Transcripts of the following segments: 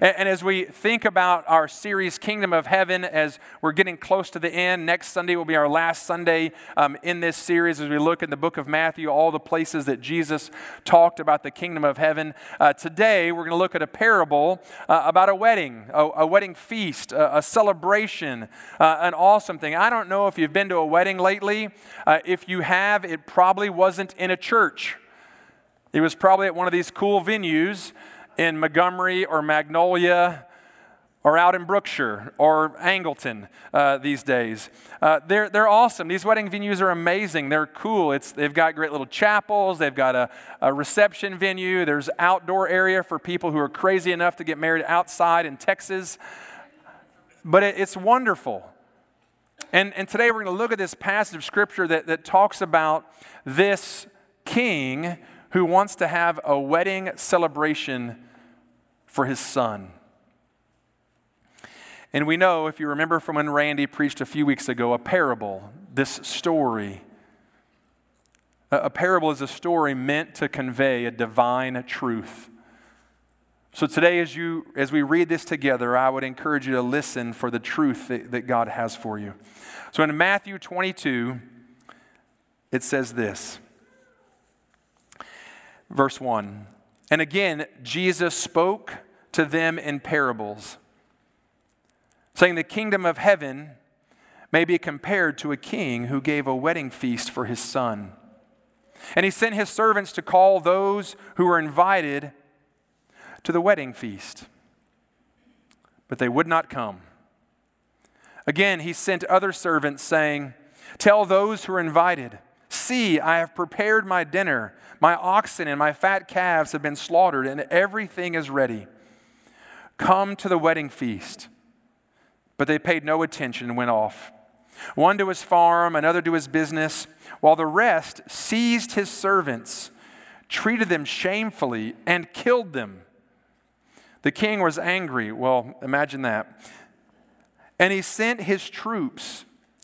And, as we think about our series, Kingdom of Heaven, as we're getting close to the end, next Sunday will be our last Sunday um, in this series as we look in the book of Matthew, all the places that Jesus talked about the Kingdom of Heaven. Uh, today, we're going to look at a parable uh, about a wedding, a, a wedding feast, a, a celebration, uh, an awesome thing. I don't know if you've been to a wedding lately. Uh, if you have, it probably wasn't in a church, it was probably at one of these cool venues in Montgomery or Magnolia or out in Brookshire or Angleton uh, these days. Uh, they're, they're awesome. These wedding venues are amazing. They're cool. It's, they've got great little chapels. They've got a, a reception venue. There's outdoor area for people who are crazy enough to get married outside in Texas. But it, it's wonderful. And, and today we're going to look at this passage of scripture that, that talks about this king who wants to have a wedding celebration for his son. And we know, if you remember from when Randy preached a few weeks ago, a parable, this story. A parable is a story meant to convey a divine truth. So today, as, you, as we read this together, I would encourage you to listen for the truth that, that God has for you. So in Matthew 22, it says this Verse 1 and again, Jesus spoke to them in parables, saying, The kingdom of heaven may be compared to a king who gave a wedding feast for his son. And he sent his servants to call those who were invited to the wedding feast, but they would not come. Again, he sent other servants, saying, Tell those who are invited, See, I have prepared my dinner. My oxen and my fat calves have been slaughtered, and everything is ready. Come to the wedding feast. But they paid no attention and went off. One to his farm, another to his business, while the rest seized his servants, treated them shamefully, and killed them. The king was angry. Well, imagine that. And he sent his troops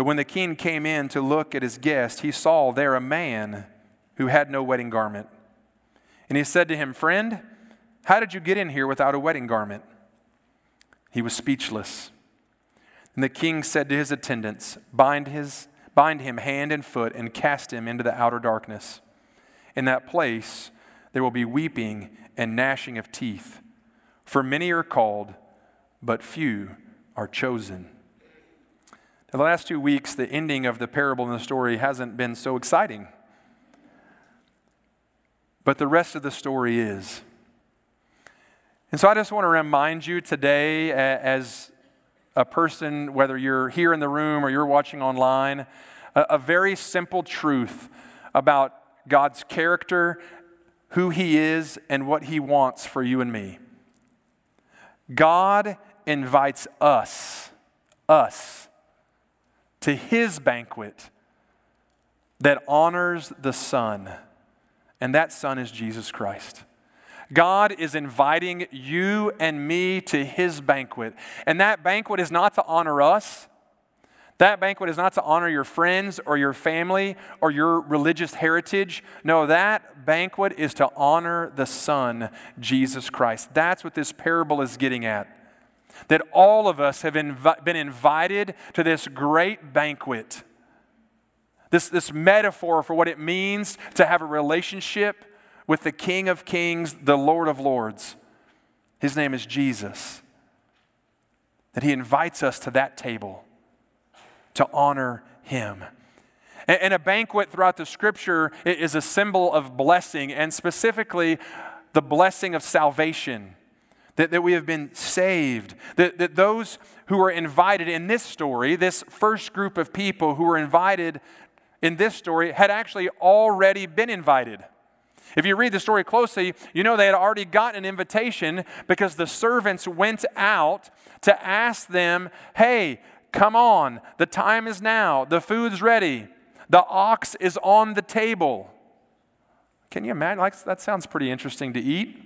But when the king came in to look at his guest, he saw there a man who had no wedding garment. And he said to him, Friend, how did you get in here without a wedding garment? He was speechless. And the king said to his attendants, Bind, his, bind him hand and foot and cast him into the outer darkness. In that place there will be weeping and gnashing of teeth, for many are called, but few are chosen. In the last two weeks, the ending of the parable in the story hasn't been so exciting. But the rest of the story is. And so I just want to remind you today, as a person, whether you're here in the room or you're watching online, a very simple truth about God's character, who He is, and what He wants for you and me. God invites us, us, to His banquet that honors the Son and that Son is Jesus Christ. God is inviting you and me to his banquet. And that banquet is not to honor us. That banquet is not to honor your friends or your family or your religious heritage. No, that banquet is to honor the Son, Jesus Christ. That's what this parable is getting at. That all of us have invi- been invited to this great banquet this, this metaphor for what it means to have a relationship with the King of Kings, the Lord of Lords. His name is Jesus. That he invites us to that table to honor him. And, a banquet throughout the scripture is a symbol of blessing, and specifically the blessing of salvation. That, that we have been saved. That, that those who are invited in this story, this first group of people who were invited in this story had actually already been invited. If you read the story closely, you know they had already gotten an invitation because the servants went out to ask them, hey, come on, the time is now, the food's ready, the ox is on the table. Can you imagine? Like, that sounds pretty interesting to eat.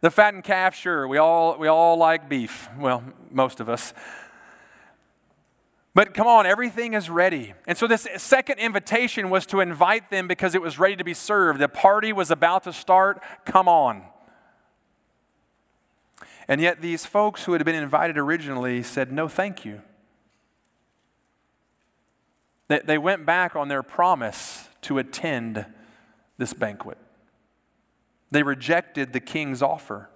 The fattened calf, sure, we all, we all like beef. Well, most of us. But come on, everything is ready. And so, this second invitation was to invite them because it was ready to be served. The party was about to start. Come on. And yet, these folks who had been invited originally said, No, thank you. They, they went back on their promise to attend this banquet. They rejected the king's offer.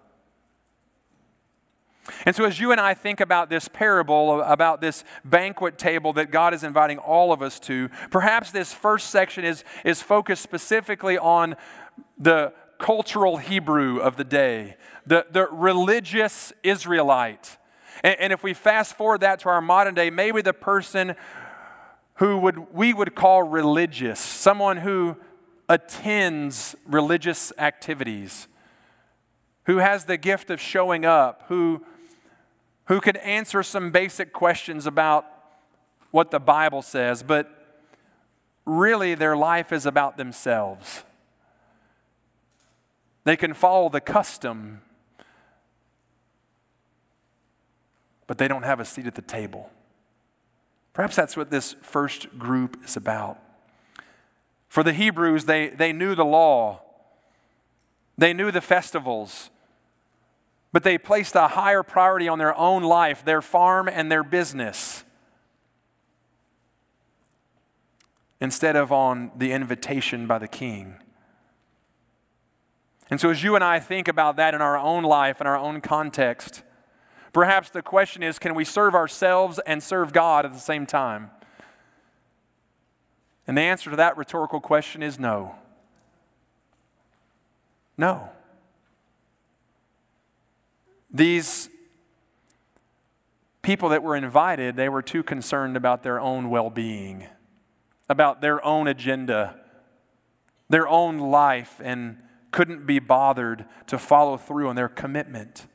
And so, as you and I think about this parable, about this banquet table that God is inviting all of us to, perhaps this first section is, is focused specifically on the cultural Hebrew of the day, the, the religious Israelite. And, and if we fast forward that to our modern day, maybe the person who would, we would call religious, someone who attends religious activities, who has the gift of showing up, who who could answer some basic questions about what the Bible says, but really their life is about themselves. They can follow the custom, but they don't have a seat at the table. Perhaps that's what this first group is about. For the Hebrews, they, they knew the law, they knew the festivals, but they placed a higher priority on their own life, their farm, and their business instead of on the invitation by the king. And so, as you and I think about that in our own life, in our own context, perhaps the question is can we serve ourselves and serve God at the same time? And the answer to that rhetorical question is no. No. These people that were invited, they were too concerned about their own well being, about their own agenda, their own life, and couldn't be bothered to follow through on their commitment.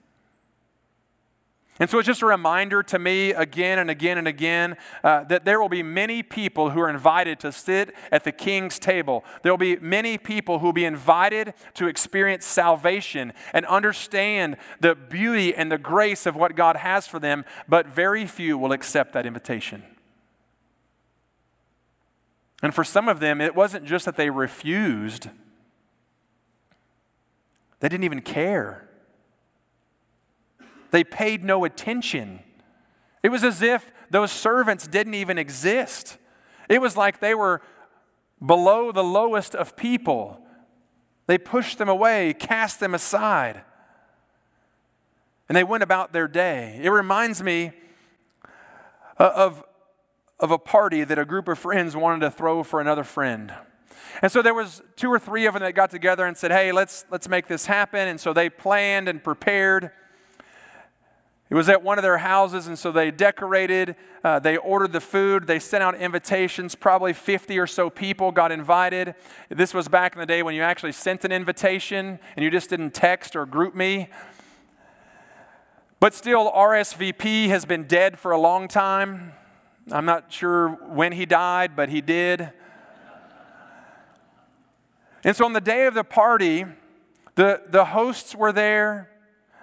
And so it's just a reminder to me again and again and again uh, that there will be many people who are invited to sit at the king's table. There will be many people who will be invited to experience salvation and understand the beauty and the grace of what God has for them, but very few will accept that invitation. And for some of them, it wasn't just that they refused, they didn't even care. They paid no attention. It was as if those servants didn't even exist. It was like they were below the lowest of people. They pushed them away, cast them aside, and they went about their day. It reminds me uh, of, of a party that a group of friends wanted to throw for another friend. And so there was two or three of them that got together and said, "Hey, let's let's make this happen." And so they planned and prepared. It was at one of their houses, and so they decorated, uh, they ordered the food, they sent out invitations. Probably 50 or so people got invited. This was back in the day when you actually sent an invitation and you just didn't text or GroupMe. But still, RSVP has been dead for a long time. I'm not sure when he died, but he did. And so on the day of the party, the, the hosts were there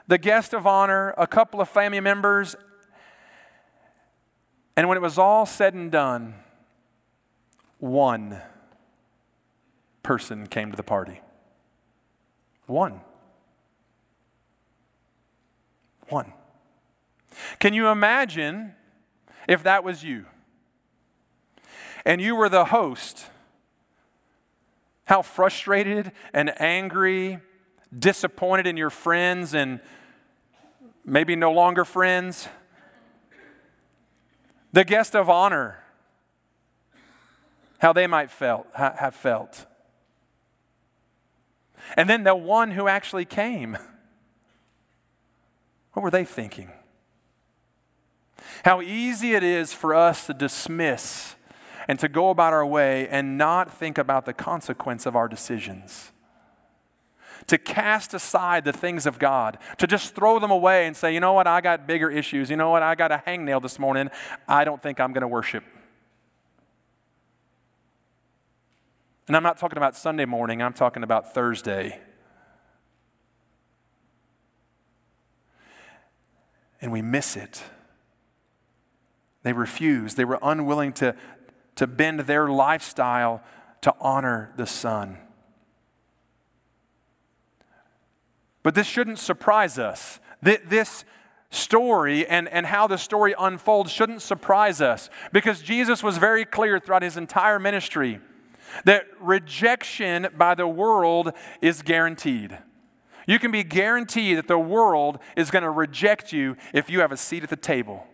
the guest of honor, a couple of family members. And when it was all said and done, one person came to the party. One. One. Can you imagine if that was you? And you were the host. How frustrated and angry, disappointed in your friends, and maybe no longer friends. The guest of honor, how they might felt, have felt. And then the one who actually came, what were they thinking? How easy it is for us to dismiss and to go about our way and not think about the consequence of our decisions. To cast aside the things of God, to just throw them away and say, you know what, I got bigger issues. You know what, I got a hangnail this morning. I don't think I'm going to worship. And I'm not talking about Sunday morning, I'm talking about Thursday. And we miss it. They refused. They were unwilling to, to bend their lifestyle to honor the Son. But this shouldn't surprise us. This story and, and how the story unfolds shouldn't surprise us because Jesus was very clear throughout his entire ministry that rejection by the world is guaranteed. You can be guaranteed that the world is going to reject you if you have a seat at the table.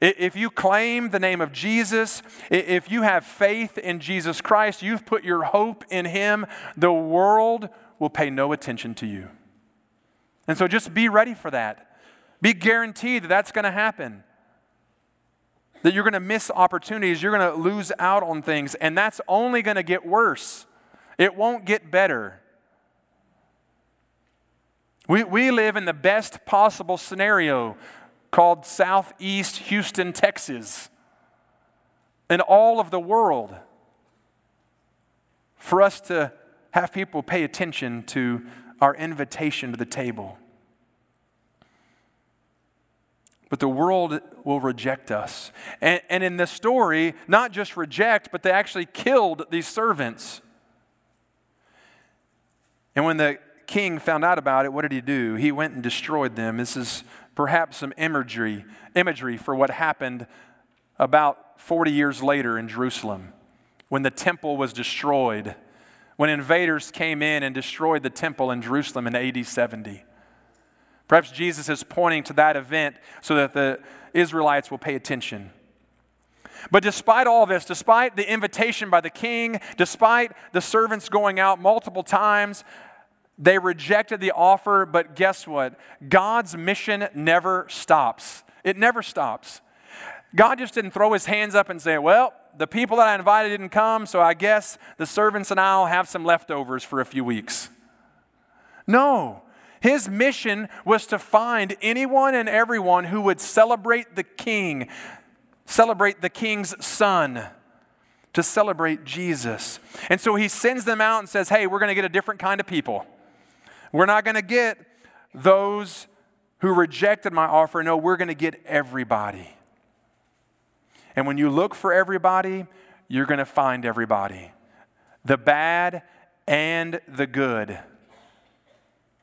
If you claim the name of Jesus, if you have faith in Jesus Christ, you've put your hope in Him, the world will pay no attention to you. And so just be ready for that. Be guaranteed that that's going to happen that you're going to miss opportunities, you're going to lose out on things, and that's only going to get worse. It won't get better. We, we live in the best possible scenario called Southeast Houston, Texas, in all of the world. For us to have people pay attention to our invitation to the table. But the world will reject us. And, and in the story, not just reject, but they actually killed these servants. And when the king found out about it, what did he do? He went and destroyed them. This is perhaps some imagery, imagery for what happened about 40 years later in Jerusalem when the temple was destroyed, when invaders came in and destroyed the temple in Jerusalem in AD 70. Perhaps Jesus is pointing to that event so that the Israelites will pay attention. But despite all this, despite the invitation by the king, despite the servants going out multiple times, they rejected the offer. But guess what? God's mission never stops. It never stops. God just didn't throw his hands up and say, Well, the people that I invited didn't come, so I guess the servants and I'll have some leftovers for a few weeks. No, his mission was to find anyone and everyone who would celebrate the king, celebrate the king's son, to celebrate Jesus. And so he sends them out and says, Hey, we're going to get a different kind of people. We're not going to get those who rejected my offer. No, we're going to get everybody. And when you look for everybody, you're going to find everybody the bad and the good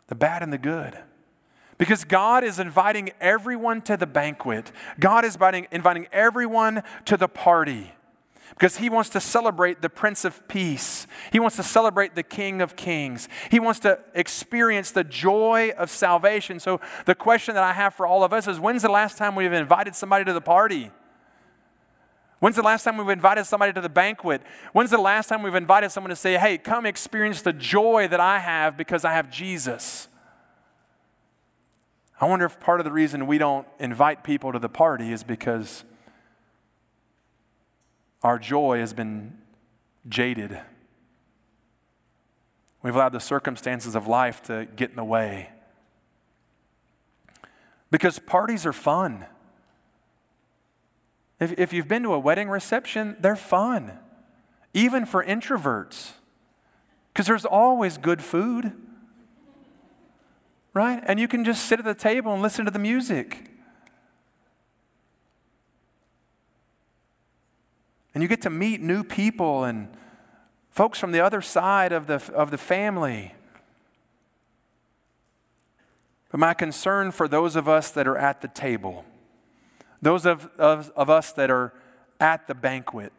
the bad and the good. Because God is inviting everyone to the banquet. God is inviting, inviting everyone to the party. Because he wants to celebrate the Prince of Peace. He wants to celebrate the King of Kings. He wants to experience the joy of salvation. So, the question that I have for all of us is when's the last time we've invited somebody to the party? When's the last time we've invited somebody to the banquet? When's the last time we've invited someone to say, hey, come experience the joy that I have because I have Jesus? I wonder if part of the reason we don't invite people to the party is because our joy has been jaded. We've allowed the circumstances of life to get in the way. Because parties are fun. If, if you've been to a wedding reception, they're fun, even for introverts, because there's always good food, right? And you can just sit at the table and listen to the music. And you get to meet new people and folks from the other side of the, of the family. But my concern for those of us that are at the table, those of, of, of us that are at the banquet,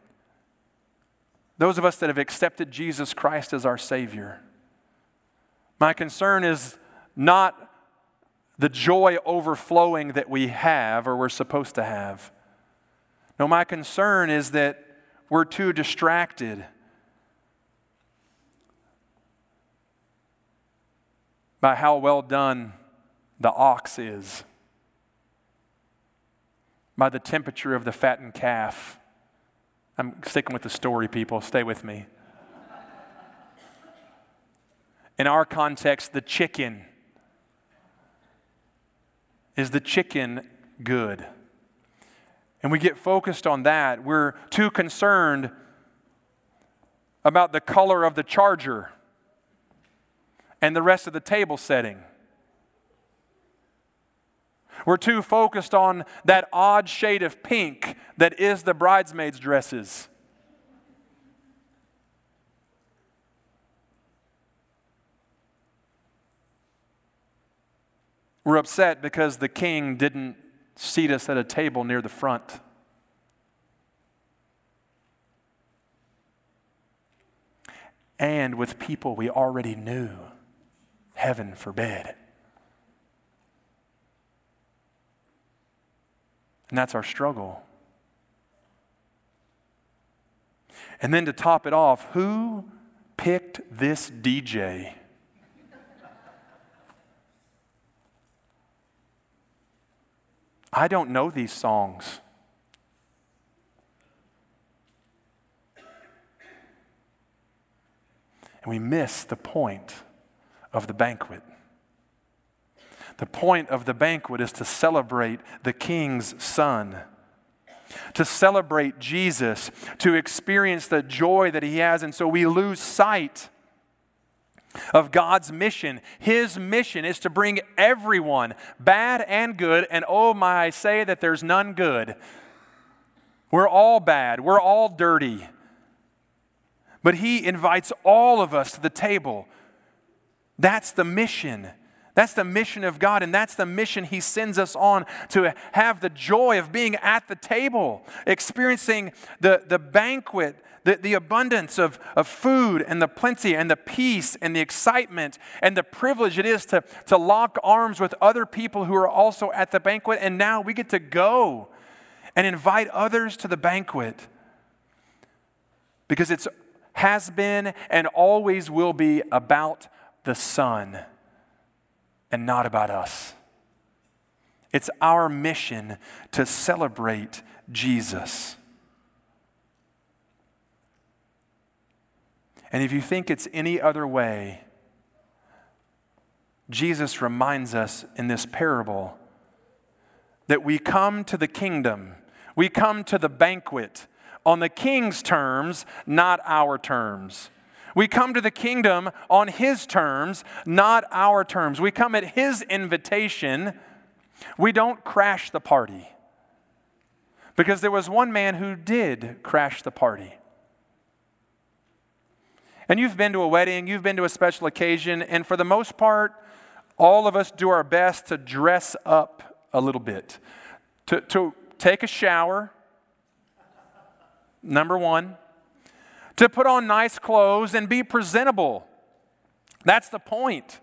those of us that have accepted Jesus Christ as our Savior. My concern is not the joy overflowing that we have or we're supposed to have. No, my concern is that we're too distracted by how well done the ox is by the temperature of the fattened calf, I'm sticking with the story, people. Stay with me. In our context, the chicken. Is the chicken good? And we get focused on that. We're too concerned about the color of the charger and the rest of the table setting. We're too focused on that odd shade of pink that is the bridesmaids' dresses. We're upset because the king didn't seat us at a table near the front. And with people we already knew. Heaven forbid. And that's our struggle. And then to top it off, who picked this DJ? I don't know these songs. And we miss the point of the banquet. The point of the banquet is to celebrate the king's son, to celebrate Jesus, to experience the joy that he has. And so we lose sight of God's mission. His mission is to bring everyone, bad and good, and oh my, I say that there's none good. We're all bad, we're all dirty. But He invites all of us to the table. That's the mission. That's the mission of God, and that's the mission He sends us on to have the joy of being at the table, experiencing the, the banquet, the, the abundance of, of food and the plenty and the peace and the excitement and the privilege it is to, to lock arms with other people who are also at the banquet. And now we get to go and invite others to the banquet because it has been and always will be about the Son and not about us. It's our mission to celebrate Jesus. And if you think it's any other way, Jesus reminds us in this parable that we come to the kingdom, we come to the banquet on the king's terms, not our terms. We come to the kingdom on His terms, not our terms. We come at His invitation. We don't crash the party. Because there was one man who did crash the party. And you've been to a wedding, you've been to a special occasion, and for the most part, all of us do our best to dress up a little bit, to, to take a shower, number one to put on nice clothes and be presentable. That's the point.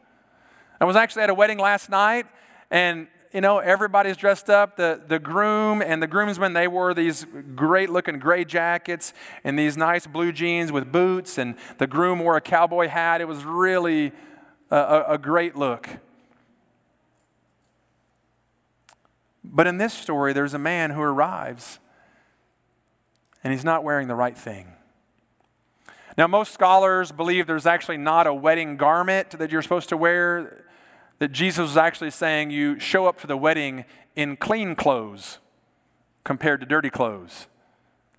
I was actually at a wedding last night, and you know, everybody's dressed up. The, the groom and the groomsmen, they wore these great looking gray jackets and these nice blue jeans with boots, and the groom wore a cowboy hat. It was really a, a, a great look. But in this story, there's a man who arrives, and he's not wearing the right thing. Now, most scholars believe there's actually not a wedding garment that you're supposed to wear, that Jesus was actually saying you show up to the wedding in clean clothes compared to dirty clothes.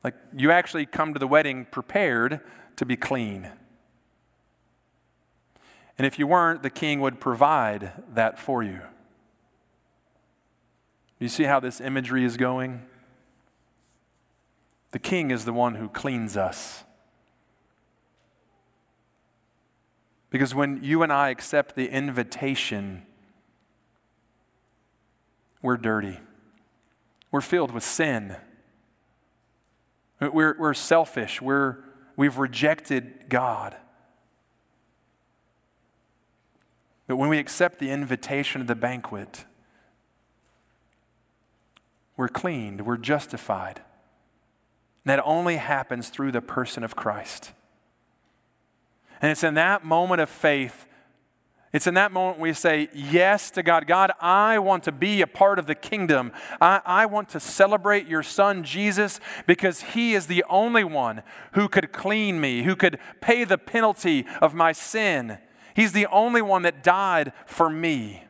Like you actually come to the wedding prepared to be clean. And if you weren't, the king would provide that for you. You see how this imagery is going? The king is the one who cleans us. Because when you and I accept the invitation, we're dirty. We're filled with sin. We're, we're selfish. We're, we've rejected God. But when we accept the invitation of the banquet, we're cleaned, we're justified. And that only happens through the person of Christ. And it's in that moment of faith, It's in that moment we say yes to God. God, I want to be a part of the kingdom. I, I, want to celebrate your son Jesus because he is the only one who could clean me, who could pay the penalty of my sin. He's the only one that died for me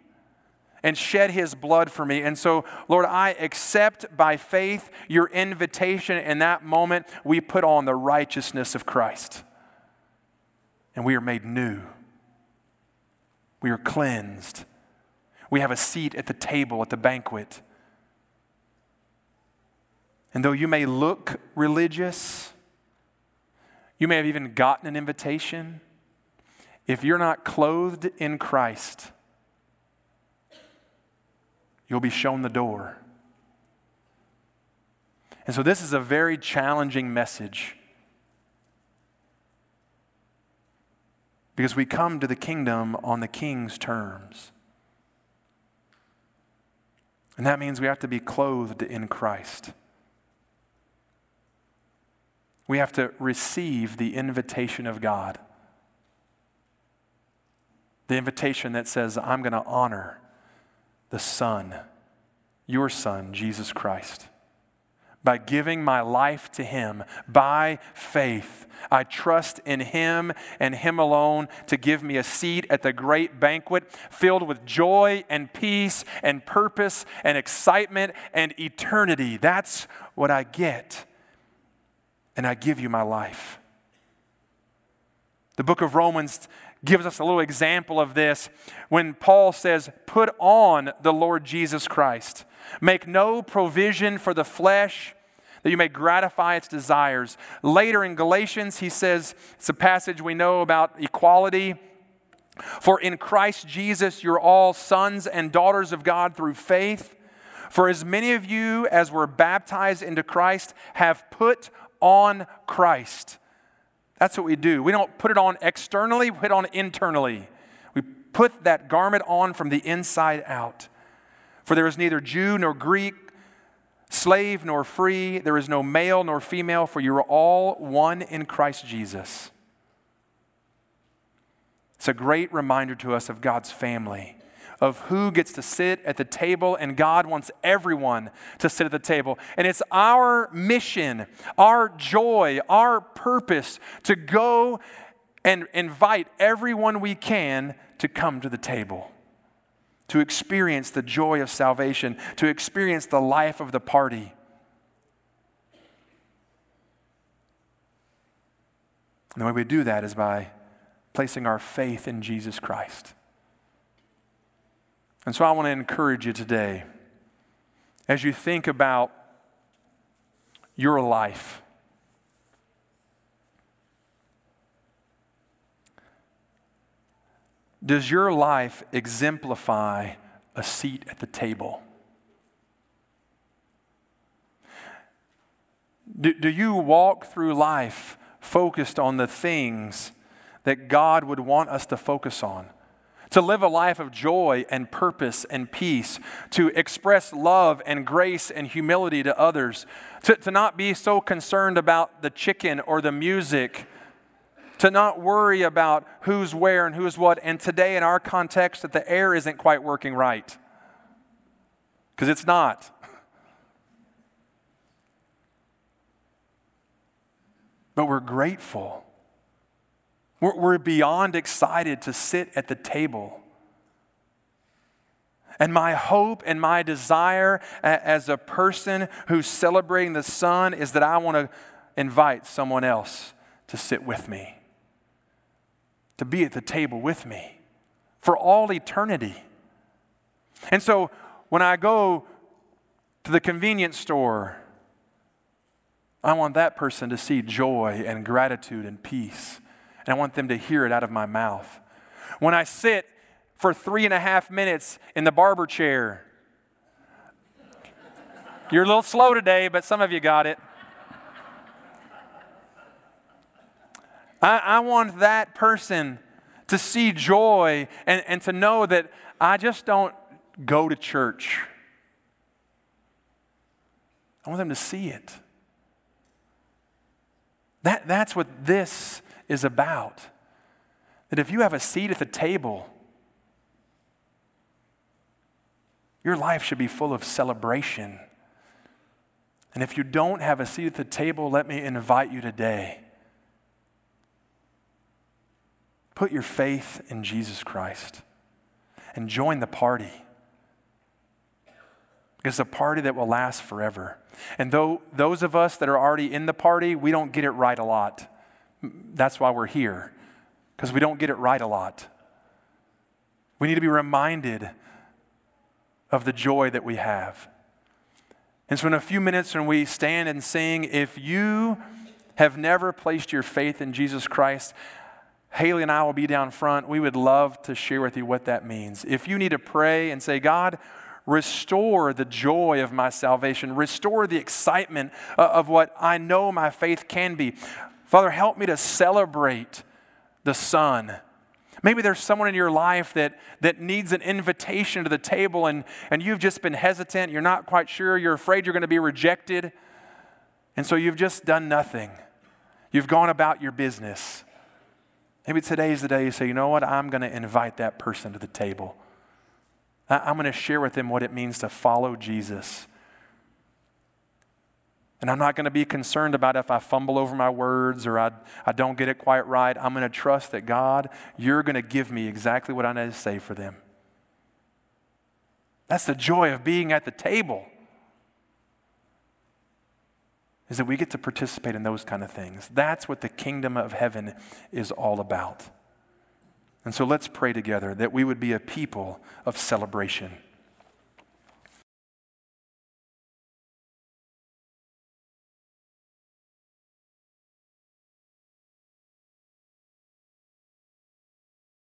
and shed his blood for me. And so, Lord, I accept by faith your invitation. In that moment, we put on the righteousness of Christ and we are made new. We are cleansed. We have a seat at the table at the banquet. And though you may look religious, you may have even gotten an invitation. If you're not clothed in Christ, you'll be shown the door. And so, this is a very challenging message because we come to the kingdom on the king's terms. And that means we have to be clothed in Christ. We have to receive the invitation of God. The invitation that says, I'm going to honor the Son, your Son, Jesus Christ by giving my life to Him by faith. I trust in Him and Him alone to give me a seat at the great banquet filled with joy and peace and purpose and excitement and eternity. That's what I get. And I give you my life. The book of Romans gives us a little example of this when Paul says, Put on the Lord Jesus Christ. Make no provision for the flesh that you may gratify its desires. Later in Galatians, he says, it's a passage we know about equality. For in Christ Jesus, you're all sons and daughters of God through faith. For as many of you as were baptized into Christ have put on Christ. That's what we do. We don't put it on externally, we put it on internally. We put that garment on from the inside out. For there is neither Jew nor Greek, slave nor free, there is no male nor female, for you are all one in Christ Jesus. It's a great reminder to us of God's family, of who gets to sit at the table, and God wants everyone to sit at the table. And it's our mission, our joy, our purpose to go and invite everyone we can to come to the table to experience the joy of salvation, to experience the life of the party. And the way we do that is by placing our faith in Jesus Christ. And so I want to encourage you today as you think about your life. Does your life exemplify a seat at the table? Do, do you walk through life focused on the things that God would want us to focus on? To live a life of joy and purpose and peace, to express love and grace and humility to others, to, to not be so concerned about the chicken or the music to not worry about who's where and who's what. And today, in our context, that the air isn't quite working right. Because it's not. But we're grateful. We're, we're beyond excited to sit at the table. And my hope and my desire as a person who's celebrating the Son is that I want to invite someone else to sit with me to be at the table with me for all eternity. And so when I go to the convenience store, I want that person to see joy and gratitude and peace. And I want them to hear it out of my mouth. When I sit for three and a half minutes in the barber chair, you're a little slow today, but some of you got it. I, I want that person to see joy and, and to know that I just don't go to church. I want them to see it. That, that's what this is about. That if you have a seat at the table, Your life should be full of celebration. And if you don't have a seat at the table, let me invite you today. Put your faith in Jesus Christ and join the party. It's a party that will last forever. And though those of us that are already in the party, we don't get it right a lot. That's why we're here, because we don't get it right a lot. We need to be reminded of the joy that we have. And so, in a few minutes, when we stand and sing, if you have never placed your faith in Jesus Christ, Haley and I will be down front. We would love to share with you what that means. If you need to pray and say, God, restore the joy of my salvation, restore the excitement uh, of what I know my faith can be. Father, help me to celebrate the Son Maybe there's someone in your life that, that needs an invitation to the table and, and you've just been hesitant. You're not quite sure. You're afraid you're going to be rejected. And so you've just done nothing. You've gone about your business. Maybe today is the day you say, you know what? I'm going to invite that person to the table. I'm going to share with them what it means to follow Jesus. And I'm not going to be concerned about if I fumble over my words or I, I don't get it quite right. I'm going to trust that God, you're going to give me exactly what I need to say for them. That's the joy of being at the table. Is that we get to participate in those kind of things. That's what the kingdom of heaven is all about. And so let's pray together that we would be a people of celebration.